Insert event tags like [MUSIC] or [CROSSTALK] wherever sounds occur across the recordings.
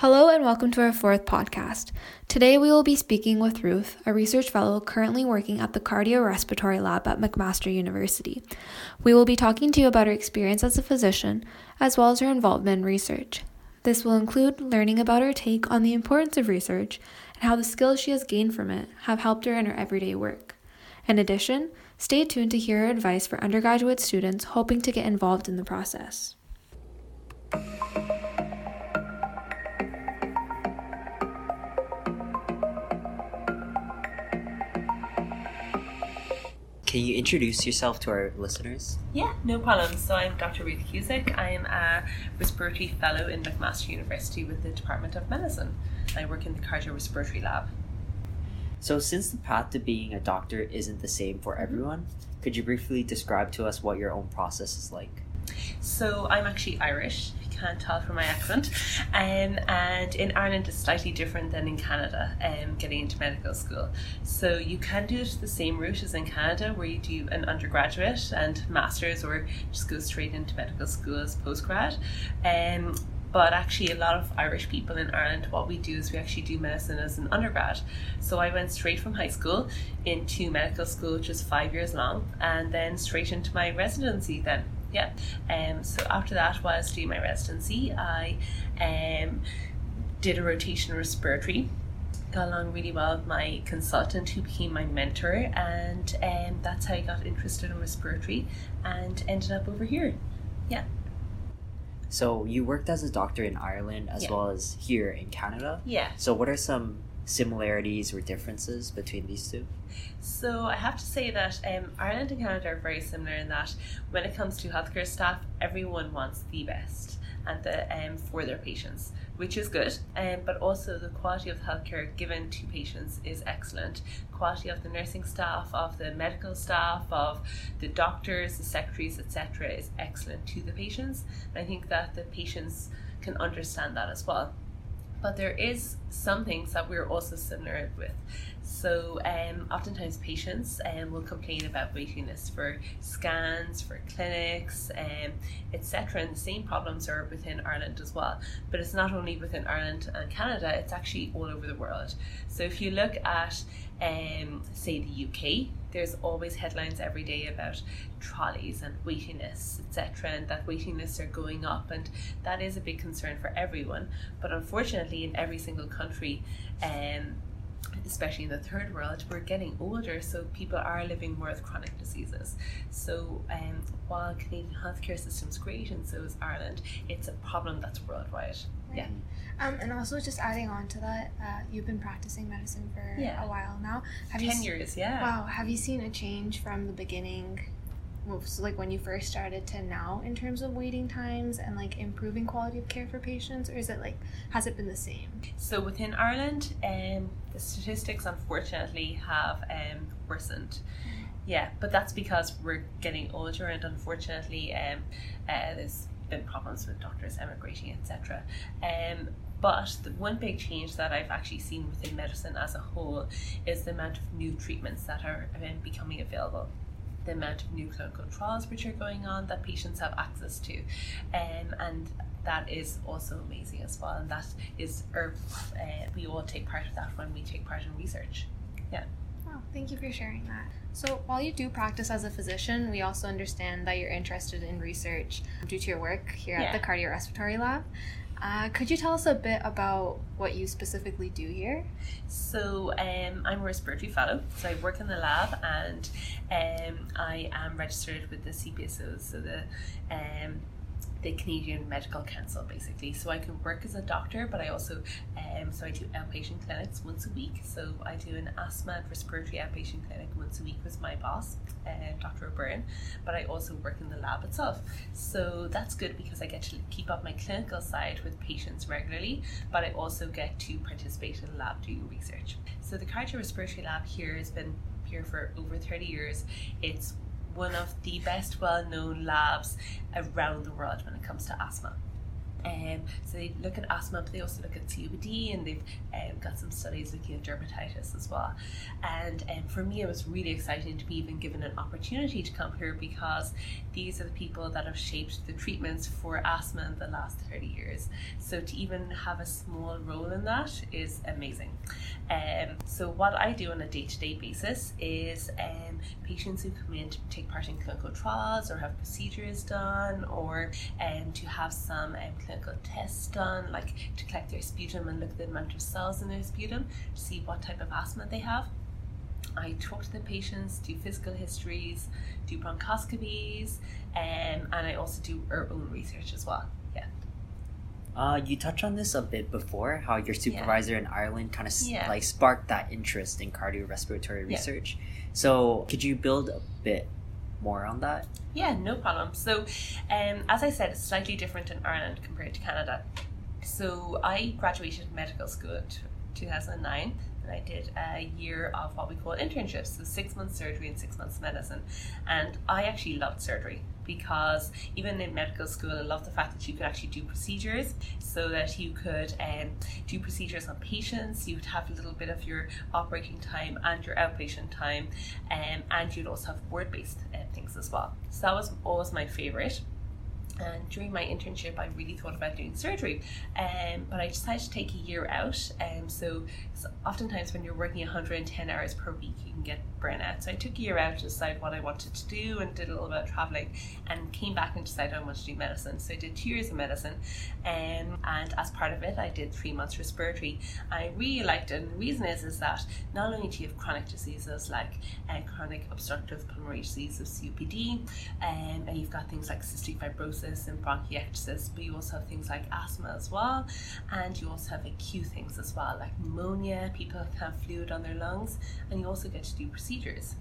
Hello and welcome to our fourth podcast. Today we will be speaking with Ruth, a research fellow currently working at the cardiorespiratory lab at McMaster University. We will be talking to you about her experience as a physician, as well as her involvement in research. This will include learning about her take on the importance of research and how the skills she has gained from it have helped her in her everyday work. In addition, stay tuned to hear her advice for undergraduate students hoping to get involved in the process. Can you introduce yourself to our listeners? Yeah, no problem. So I'm Dr. Ruth Cusack. I'm a respiratory fellow in McMaster University with the Department of Medicine. I work in the cardiorespiratory lab. So, since the path to being a doctor isn't the same for everyone, could you briefly describe to us what your own process is like? So I'm actually Irish, you can't tell from my accent. Um, and in Ireland it's slightly different than in Canada, um, getting into medical school. So you can do it the same route as in Canada, where you do an undergraduate and masters, or just go straight into medical school as postgrad. Um, but actually, a lot of Irish people in Ireland, what we do is we actually do medicine as an undergrad. So I went straight from high school into medical school, which is five years long, and then straight into my residency then yeah. Um, so after that, whilst doing my residency, I um, did a rotation respiratory. Got along really well with my consultant, who became my mentor, and um, that's how I got interested in respiratory, and ended up over here. Yeah. So you worked as a doctor in Ireland as Yeah. well as here in Canada. Yeah. So what are some similarities or differences between these two? So I have to say that um, Ireland and Canada are very similar in that when it comes to healthcare staff, everyone wants the best and the um, for their patients, which is good. Um, but also the quality of healthcare given to patients is excellent. Quality of the nursing staff, of the medical staff, of the doctors, the secretaries, etc., is excellent to the patients. And I think that the patients can understand that as well but there is some things that we're also similar with. So, um, oftentimes patients um, will complain about waiting lists for scans, for clinics, um, etc. And the same problems are within Ireland as well. But it's not only within Ireland and Canada; it's actually all over the world. So, if you look at, um, say, the UK, there's always headlines every day about trolleys and waiting lists, etc., and that waiting lists are going up, and that is a big concern for everyone. But unfortunately, in every single country, um, especially in the third world, we're getting older, so people are living more with chronic diseases. So um, while Canadian healthcare system's great, and so is Ireland, it's a problem that's worldwide. Yeah. Um, and also just adding on to that, uh, you've been practicing medicine for Yeah. a while now. Have you Ten years, yeah. Wow, have you seen a change from the beginning, so like when you first started to now in terms of waiting times and like improving quality of care for patients, or is it like has it been the same? So within Ireland, um, the statistics unfortunately have um, worsened. Yeah, but that's because we're getting older, and unfortunately, um, uh, there's been problems with doctors emigrating, etc. Um, but the one big change that I've actually seen within medicine as a whole is the amount of new treatments that are um, becoming available. The amount of new clinical trials which are going on that patients have access to, um, and that is also amazing as well. And that is, or uh, we all take part of that when we take part in research. Yeah. Wow, thank you for sharing that. So, while you do practice as a physician, we also understand that you're interested in research due to your work here at Yeah. the cardiorespiratory lab. Uh, could you tell us a bit about what you specifically do here? So um, I'm a respiratory fellow, so I work in the lab and um, I am registered with the CPSO, so the um, the Canadian Medical Council, basically. So I can work as a doctor, but I also um, so I do outpatient clinics once a week. So I do an asthma and respiratory outpatient clinic once a week with my boss, uh, Dr. O'Byrne. But I also work in the lab itself. So that's good because I get to keep up my clinical side with patients regularly, but I also get to participate in the lab doing research. So the cardiorespiratory lab here has been here for over 30 years. It's one of the best well known labs around the world when it comes to asthma. Um, so they look at asthma, but they also look at COPD, and they've um, got some studies looking at dermatitis as well. And um, for me, it was really exciting to be even given an opportunity to come here because these are the people that have shaped the treatments for asthma in the last 30 years. So to even have a small role in that is amazing. Um, so what I do on a day-to-day basis is um, patients who come in to take part in clinical trials or have procedures done or um, to have some um, clinical tests done, like to collect their sputum and look at the amount of cells in their sputum to see what type of asthma they have. I talk to the patients, do physical histories, do bronchoscopies, um, and I also do our own research as well. Yeah. Uh, you touched on this a bit before, how your supervisor in Ireland kind of Yeah. like sparked that interest in cardiorespiratory Yeah. research. So could you build a bit more on that? Yeah, no problem. So, um, as I said, it's slightly different in Ireland compared to Canada. So, I graduated medical school in 2009 and I did a year of what we call internships, so six months surgery and six months medicine. And I actually loved surgery because even in medical school, I love the fact that you could actually do procedures so that you could um, do procedures on patients. You'd have a little bit of your operating time and your outpatient time, um, and you'd also have word based uh, things as well. So that was always my favorite. And during my internship, I really thought about doing surgery, um, but I decided to take a year out. Um, so, oftentimes when you're working 110 hours per week, you can get burnout. So I took a year out to decide what I wanted to do and did a little bit of traveling, and came back and decided I wanted to do medicine. So I did two years of medicine, um, and as part of it, I did three months respiratory. I really liked it, and the reason is is that not only do you have chronic diseases like uh, chronic obstructive pulmonary disease of COPD, um, and you've got things like cystic fibrosis and bronchiectasis, but you also have things like asthma as well, and you also have acute things as well, like pneumonia, people have fluid on their lungs, and you also get to do procedures.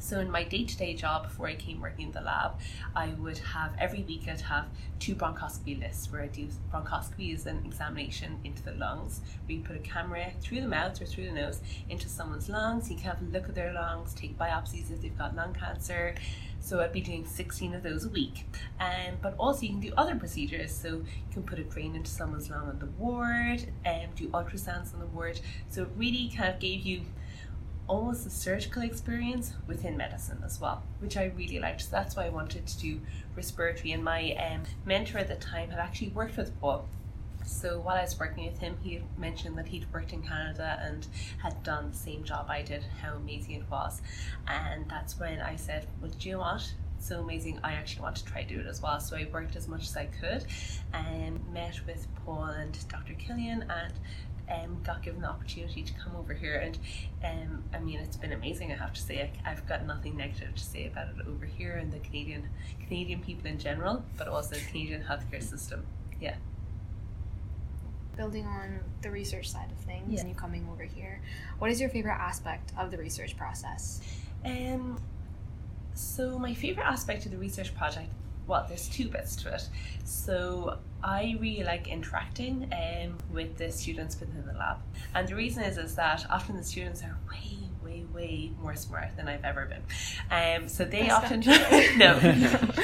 So in my day-to-day job before I came working in the lab, I would have every week I'd have two bronchoscopy lists where I do bronchoscopy is an examination into the lungs where you put a camera through the mouth or through the nose into someone's lungs. You can have a look at their lungs, take biopsies if they've got lung cancer. So I'd be doing 16 of those a week. Um, but also you can do other procedures. So you can put a drain into someone's lung on the ward, and do ultrasounds on the ward. So it really kind of gave you almost a surgical experience within medicine as well, which I really liked. So that's why I wanted to do respiratory. And my um, mentor at the time had actually worked with Paul. So while I was working with him, he mentioned that he'd worked in Canada and had done the same job I did, how amazing it was. And that's when I said, Well, do you know what? So amazing. I actually want to try to do it as well. So I worked as much as I could and met with Paul and Dr. Killian and um, got given the opportunity to come over here. And um, I mean, it's been amazing. I have to say, I, I've got nothing negative to say about it over here and the Canadian Canadian people in general, but also the Canadian healthcare system. Yeah. Building on the research side of things Yeah. and you coming over here, what is your favorite aspect of the research process? Um, so my favorite aspect of the research project, well, there's two bits to it. So I really like interacting um, with the students within the lab, and the reason is is that often the students are way, way, way more smart than I've ever been. Um, so they That's often [LAUGHS] no,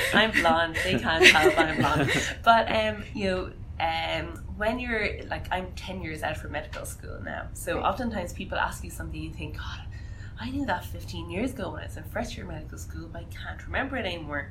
[LAUGHS] I'm blonde. They can't tell that I'm blonde, [LAUGHS] but um, you know. Um, when you're like I'm 10 years out from medical school now so Right. oftentimes people ask you something you think god I knew that 15 years ago when I was in first year medical school, but I can't remember it anymore.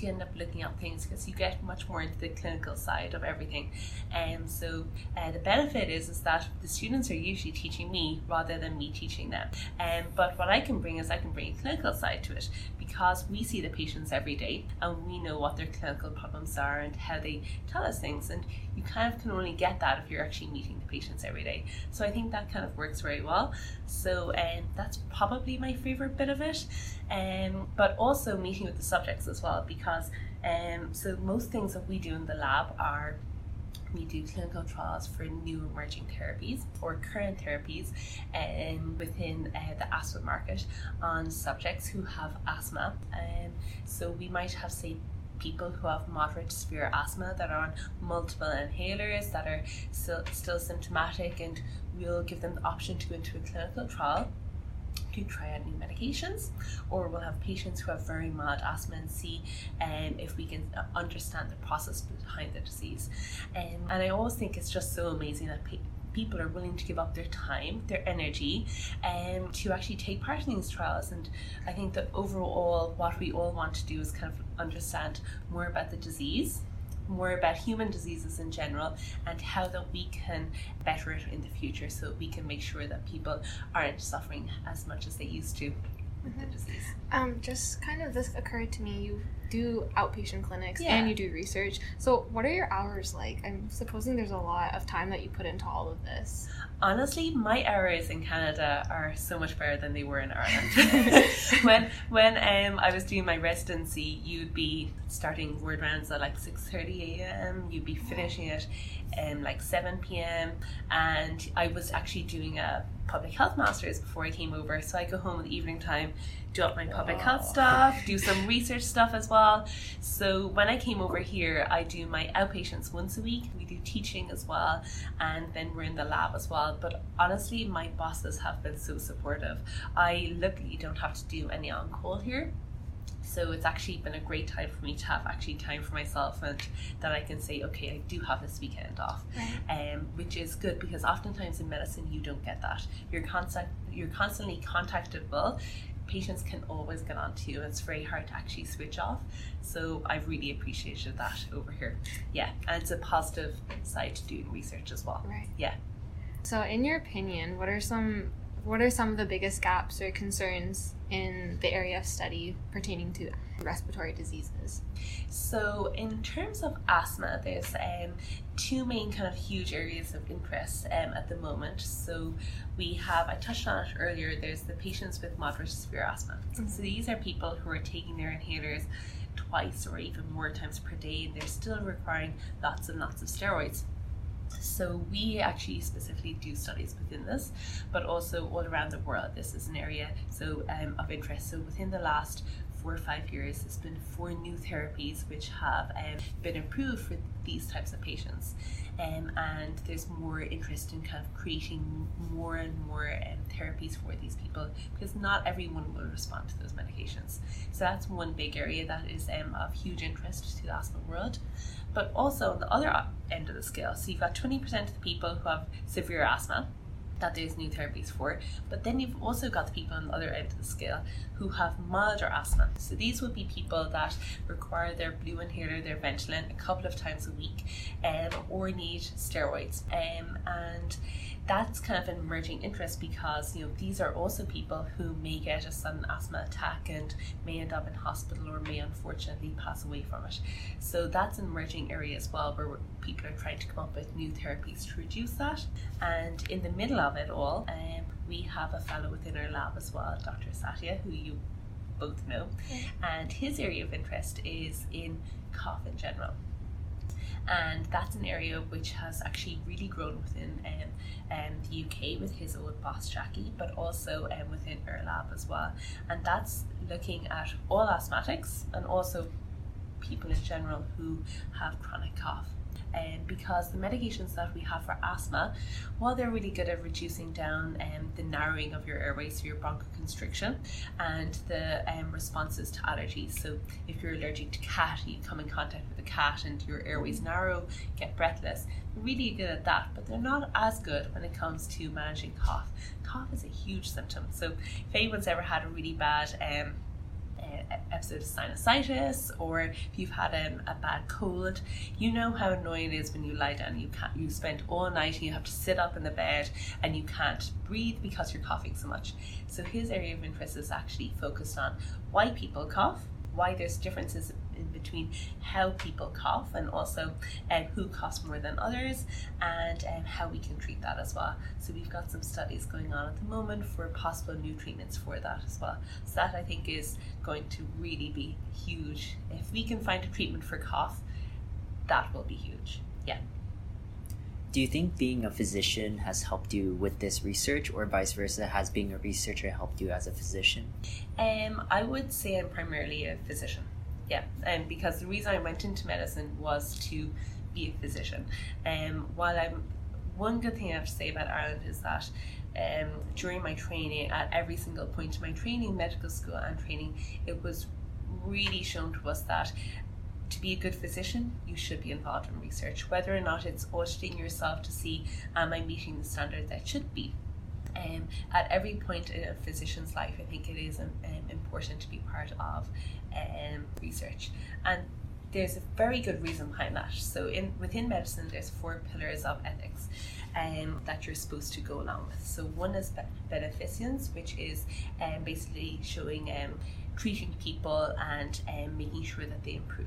You end up looking at things because you get much more into the clinical side of everything. And so uh, the benefit is is that the students are usually teaching me rather than me teaching them. Um, but what I can bring is I can bring a clinical side to it because we see the patients every day and we know what their clinical problems are and how they tell us things. And you kind of can only get that if you're actually meeting the patients every day. So I think that kind of works very well. So um, that's probably my favorite bit of it. Um, but also meeting with the subjects as well because um, so most things that we do in the lab are we do clinical trials for new emerging therapies or current therapies um, within uh, the asthma market on subjects who have asthma. Um, so we might have, say, people who have moderate to severe asthma that are on multiple inhalers that are still, still symptomatic, and we'll give them the option to go into a clinical trial to try out new medications, or we'll have patients who have very mild asthma and see um, if we can uh, understand the process behind the disease. Um, and I always think it's just so amazing that pa- people are willing to give up their time, their energy, um, to actually take part in these trials. And I think that overall, what we all want to do is kind of understand more about the disease more about human diseases in general and how that we can better it in the future so we can make sure that people aren't suffering as much as they used to with the disease. Um, just kind of this occurred to me. You do outpatient clinics Yeah. and you do research. So, what are your hours like? I'm supposing there's a lot of time that you put into all of this. Honestly, my hours in Canada are so much better than they were in Ireland. [LAUGHS] [LAUGHS] when when um, I was doing my residency, you'd be starting word rounds at like six thirty a.m. You'd be finishing it um, like seven p.m. And I was actually doing a public health masters before I came over, so I go home in the evening time, do up my public health stuff, do some research stuff as well. So when I came over here, I do my outpatients once a week. We do teaching as well, and then we're in the lab as well. But honestly, my bosses have been so supportive. I luckily don't have to do any on call here. So it's actually been a great time for me to have actually time for myself and that I can say, okay, I do have this weekend off um, which is good because oftentimes in medicine you don't get that. You're constant, you're constantly contactable. Patients can always get on to you. It's very hard to actually switch off. So I've really appreciated that over here. Yeah, and it's a positive side to doing research as well. Right. Yeah. So, in your opinion, what are some what are some of the biggest gaps or concerns in the area of study pertaining to respiratory diseases? So, in terms of asthma, there's um, two main kind of huge areas of interest um, at the moment. So, we have, I touched on it earlier, there's the patients with moderate to severe asthma. So, these are people who are taking their inhalers twice or even more times per day, and they're still requiring lots and lots of steroids. So we actually specifically do studies within this, but also all around the world. This is an area so um, of interest. So within the last four or five years, there's been four new therapies which have um, been approved for these types of patients. Um, and there's more interest in kind of creating more and more um, therapies for these people because not everyone will respond to those medications. So that's one big area that is um, of huge interest to the asthma world. But also on the other end of the scale, so you've got 20% of the people who have severe asthma that there's new therapies for, but then you've also got the people on the other end of the scale who have milder asthma. So these would be people that require their blue inhaler, their Ventolin, a couple of times a week, um, or need steroids. Um, and that's kind of an emerging interest because you know these are also people who may get a sudden asthma attack and may end up in hospital or may unfortunately pass away from it. So that's an emerging area as well where people are trying to come up with new therapies to reduce that. And in the middle of it all, um, we have a fellow within our lab as well, Dr. Satia, who you both know, and his area of interest is in cough in general and that's an area which has actually really grown within um, um, the UK with his old boss Jackie, but also um, within our lab as well. And that's looking at all asthmatics and also people in general who have chronic cough. Um, because the medications that we have for asthma, while they're really good at reducing down um, the narrowing of your airways, so your bronchoconstriction, and the um, responses to allergies. So, if you're allergic to cat, you come in contact with a cat and your airways narrow, get breathless. Really good at that, but they're not as good when it comes to managing cough. Cough is a huge symptom. So, if anyone's ever had a really bad um, episode of sinusitis or if you've had um, a bad cold you know how annoying it is when you lie down you can't you spend all night and you have to sit up in the bed and you can't breathe because you're coughing so much. So his area of interest is actually focused on why people cough why there's differences in between how people cough and also um, who coughs more than others and um, how we can treat that as well. So we've got some studies going on at the moment for possible new treatments for that as well. So that I think is going to really be huge. If we can find a treatment for cough, that will be huge. Yeah. Do you think being a physician has helped you with this research, or vice versa? Has being a researcher helped you as a physician? Um, I would say I'm primarily a physician. Yeah, and because the reason I went into medicine was to be a physician. Um, while I'm one good thing I have to say about Ireland is that um, during my training, at every single point of my training, medical school and training, it was really shown to us that to be a good physician, you should be involved in research, whether or not it's auditing yourself to see am I meeting the standard that should be. Um, at every point in a physician's life, I think it is um, important to be part of um, research. And there's a very good reason behind that. So in within medicine, there's four pillars of ethics um, that you're supposed to go along with. So one is beneficence, which is um, basically showing um, treating people and um, making sure that they improve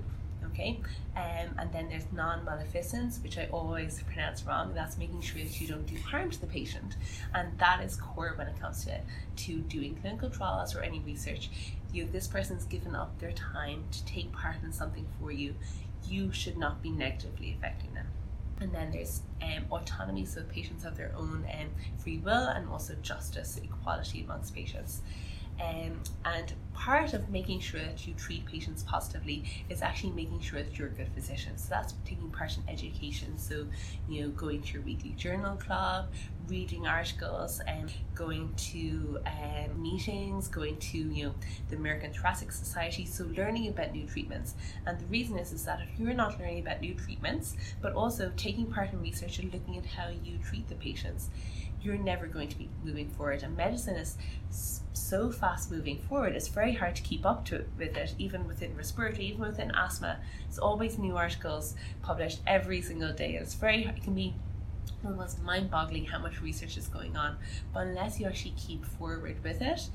okay? Um, and then there's non-maleficence, which I always pronounce wrong. That's making sure that you don't do harm to the patient, and that is core when it comes to to doing clinical trials or any research. You, this person's given up their time to take part in something for you. You should not be negatively affecting them. And then there's um, autonomy, so patients have their own um, free will, and also justice, equality amongst patients. Um, and part of making sure that you treat patients positively is actually making sure that you're a good physician. So that's taking part in education. So, you know, going to your weekly journal club, reading articles, and going to um, meetings, going to, you know, the American Thoracic Society. So learning about new treatments. And the reason is, is that if you're not learning about new treatments, but also taking part in research and looking at how you treat the patients, you're never going to be moving forward. And medicine is so fast moving forward, it's very hard to keep up to it, with it, even within respiratory, even within asthma. It's always new articles published every single day. It's very, it can be almost mind boggling how much research is going on. But unless you actually keep forward with it,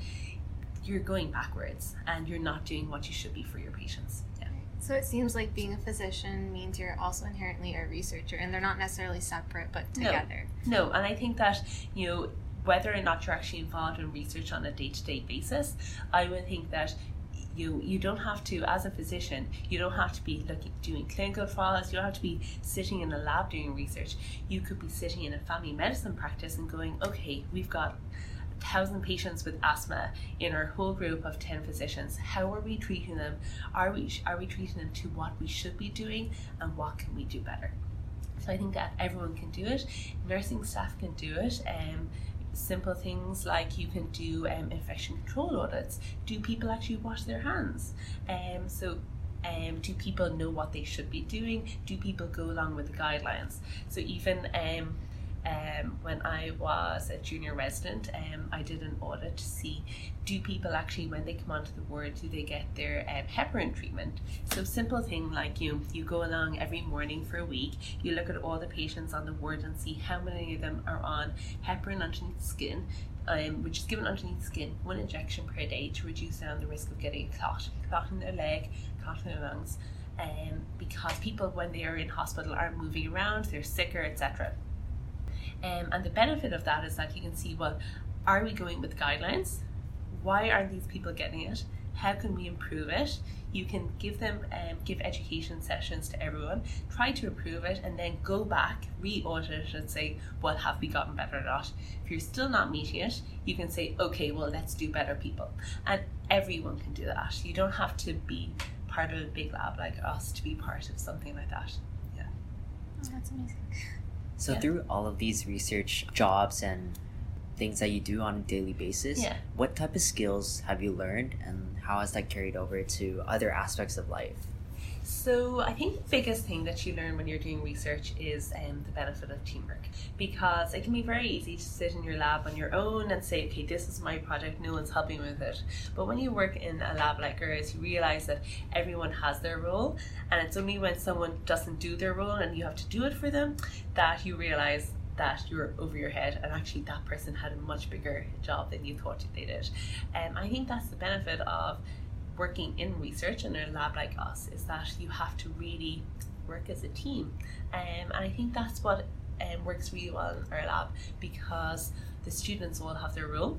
you're going backwards and you're not doing what you should be for your patients. So it seems like being a physician means you're also inherently a researcher, and they're not necessarily separate, but together. No, no. and I think that you know whether or not you're actually involved in research on a day-to-day basis, I would think that you you don't have to as a physician you don't have to be looking doing clinical trials you don't have to be sitting in a lab doing research you could be sitting in a family medicine practice and going okay we've got thousand patients with asthma in our whole group of 10 physicians. How are we treating them? Are we are we treating them to what we should be doing? And what can we do better? So i think that everyone can do it. Nursing staff can do it. Um, simple things like you can do um, infection control audits. Do people actually wash their hands? Um, so um, do people know what they should be doing? Do people go along with the guidelines? So even um, um, when I was a junior resident, um, I did an audit to see do people actually, when they come onto the ward, do they get their um, heparin treatment? So simple thing like you, you go along every morning for a week, you look at all the patients on the ward and see how many of them are on heparin underneath skin, um, which is given underneath skin, one injection per day to reduce down the risk of getting a clot, clot in their leg, clot in their lungs. Um, because people, when they are in hospital, are moving around, they're sicker, etc. Um, and the benefit of that is that you can see well, are we going with guidelines? Why aren't these people getting it? How can we improve it? You can give them um, give education sessions to everyone, try to improve it, and then go back, re-audit it, and say, well, have we gotten better or not? If you're still not meeting it, you can say, okay, well, let's do better, people. And everyone can do that. You don't have to be part of a big lab like us to be part of something like that. Yeah. Oh, that's amazing. So yeah. through all of these research jobs and things that you do on a daily basis, yeah. what type of skills have you learned and how has that carried over to other aspects of life? So I think the biggest thing that you learn when you're doing research is um, the benefit of teamwork because it can be very easy to sit in your lab on your own and say, okay, this is my project, no one's helping with it. But when you work in a lab like ours, you realize that everyone has their role, and it's only when someone doesn't do their role and you have to do it for them that you realize that you're over your head and actually that person had a much bigger job than you thought they did. And um, I think that's the benefit of working in research in a lab like us is that you have to really work as a team. Um, and I think that's what um, works really well in our lab because the students all have their role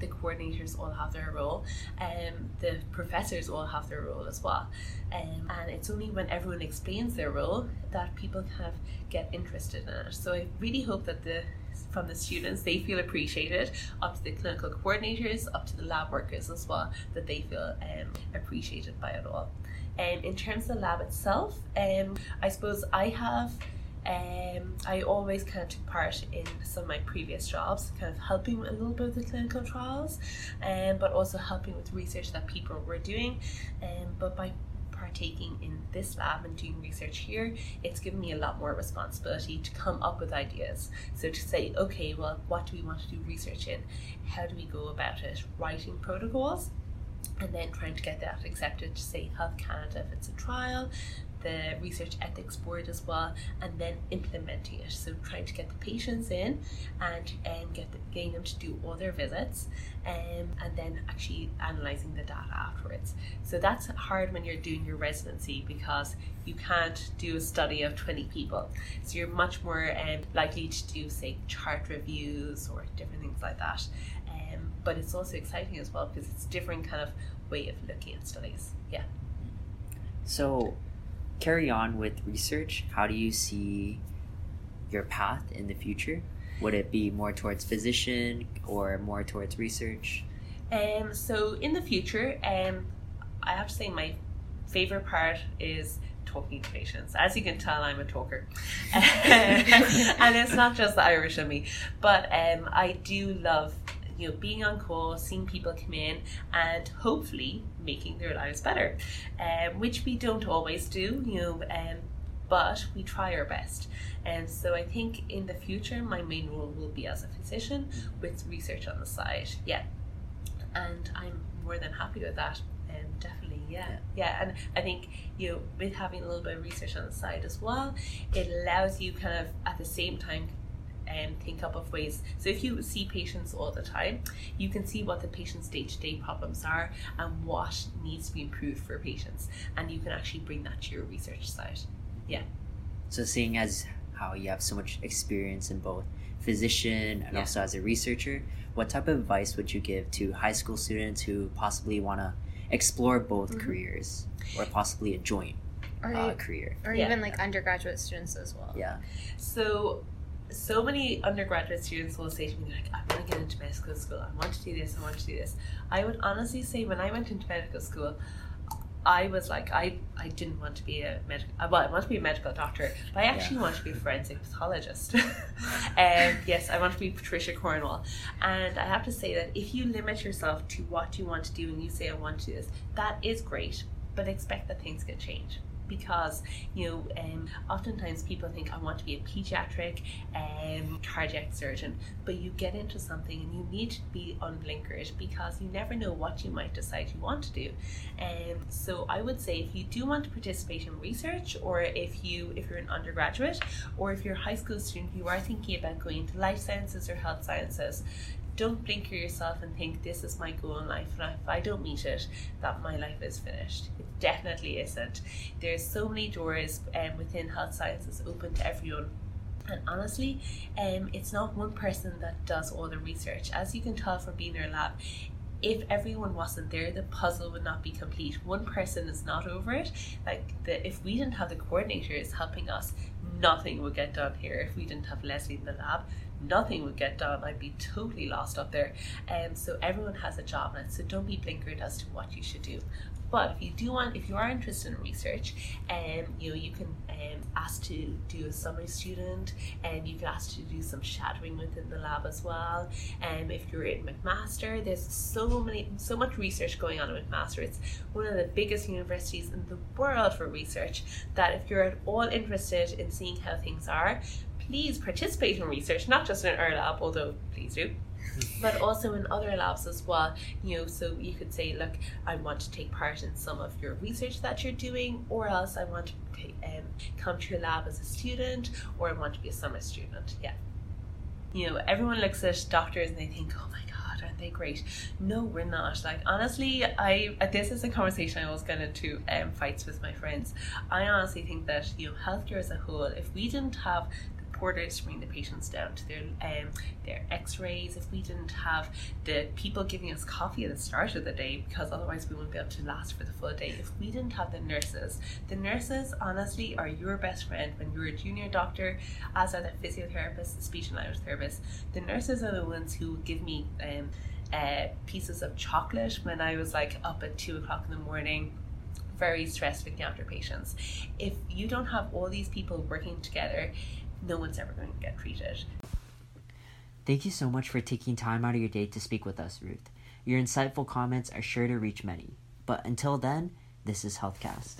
the coordinators all have their role, and um, the professors all have their role as well. Um, and it's only when everyone explains their role that people kind of get interested in it. So I really hope that the from the students they feel appreciated up to the clinical coordinators up to the lab workers as well that they feel um, appreciated by it all and um, in terms of the lab itself um, i suppose i have Um, I always kind of took part in some of my previous jobs, kind of helping a little bit with the clinical trials, um, but also helping with research that people were doing. Um, but by partaking in this lab and doing research here, it's given me a lot more responsibility to come up with ideas. So to say, okay, well, what do we want to do research in? How do we go about it? Writing protocols and then trying to get that accepted to say Health Canada if it's a trial, the Research Ethics Board as well, and then implementing it. So trying to get the patients in and um, get the, getting them to do all their visits, um, and then actually analysing the data afterwards. So that's hard when you're doing your residency because you can't do a study of 20 people. So you're much more um, likely to do, say, chart reviews or different things like that. Um, but it's also exciting as well because it's a different kind of way of looking at studies. Yeah. So, carry on with research. How do you see your path in the future? Would it be more towards physician or more towards research? Um, so in the future, um, I have to say my favorite part is talking to patients. As you can tell, I'm a talker, [LAUGHS] [LAUGHS] and it's not just the Irish in me, but um, I do love you know being on call, seeing people come in, and hopefully making their lives better, um, which we don't always do. You know. Um, but we try our best. And so I think in the future, my main role will be as a physician with research on the side. Yeah. And I'm more than happy with that. Um, definitely, yeah. yeah. And I think, you know, with having a little bit of research on the side as well, it allows you kind of at the same time um, think up of ways. So if you see patients all the time, you can see what the patient's day-to-day problems are and what needs to be improved for patients, and you can actually bring that to your research side. Yeah. So, seeing as how you have so much experience in both physician and Yeah. also as a researcher, what type of advice would you give to high school students who possibly want to explore both Mhm. careers or possibly a joint Or, uh, career? or Yeah. even like undergraduate students as well. Yeah. So, so many undergraduate students will say to me, like, I want to get into medical school. I want to do this. I want to do this. I would honestly say, when I went into medical school, I was like, I, I didn't want to be a medical, well, I want to be a medical doctor, but I actually want to be a forensic pathologist. [LAUGHS] um, yes, I want to be Patricia Cornwell. And I have to say that if you limit yourself to what you want to do and you say, I want to do this, that is great, but expect that things can change. Because you know, um, oftentimes people think I want to be a pediatric um, cardiac surgeon, but you get into something and you need to be unblinkered because you never know what you might decide you want to do. Um, so I would say if you do want to participate in research, or if you if you're an undergraduate, or if you're a high school student, you are thinking about going into life sciences or health sciences. Don't blinker yourself and think this is my goal in life, and if I don't meet it, that my life is finished. It definitely isn't. There's so many doors um, within health sciences open to everyone. And honestly, um, it's not one person that does all the research. As you can tell from being in our lab, if everyone wasn't there, the puzzle would not be complete. One person is not over it. Like the if we didn't have the coordinators helping us, nothing would get done here. If we didn't have Leslie in the lab, nothing would get done. I'd be totally lost up there. Um, so everyone has a job it. So don't be blinkered as to what you should do. But if you do want, if you are interested in research, um, you know you can um, ask to do a summer student, and you can ask to do some shadowing within the lab as well. Um, if you're in McMaster, there's so many, so much research going on at McMaster. It's one of the biggest universities in the world for research. That if you're at all interested in seeing how things are, please participate in research, not just in our lab, although please do but also in other labs as well. You know, so you could say, look, I want to take part in some of your research that you're doing, or else I want to um, come to your lab as a student, or I want to be a summer student. Yeah. You know, everyone looks at doctors and they think, oh my god, aren't they great? No, we're not. Like honestly, I uh, this is a conversation I always get into um, fights with my friends. I honestly think that you know, healthcare as a whole, if we didn't have porters to bring the patients down to their um, their x-rays. If we didn't have the people giving us coffee at the start of the day because otherwise we wouldn't be able to last for the full day. If we didn't have the nurses the nurses honestly are your best friend. When you're a junior doctor as are the physiotherapists the speech and language therapists the nurses are the ones who give me um, uh, pieces of chocolate when I was like up at two o'clock in the morning. Very stressed looking after patients. If you don't have all these people working together, no one's ever going to get treated. Thank you so much for taking time out of your day to speak with us, Ruth. Your insightful comments are sure to reach many. But until then, this is HealthCast.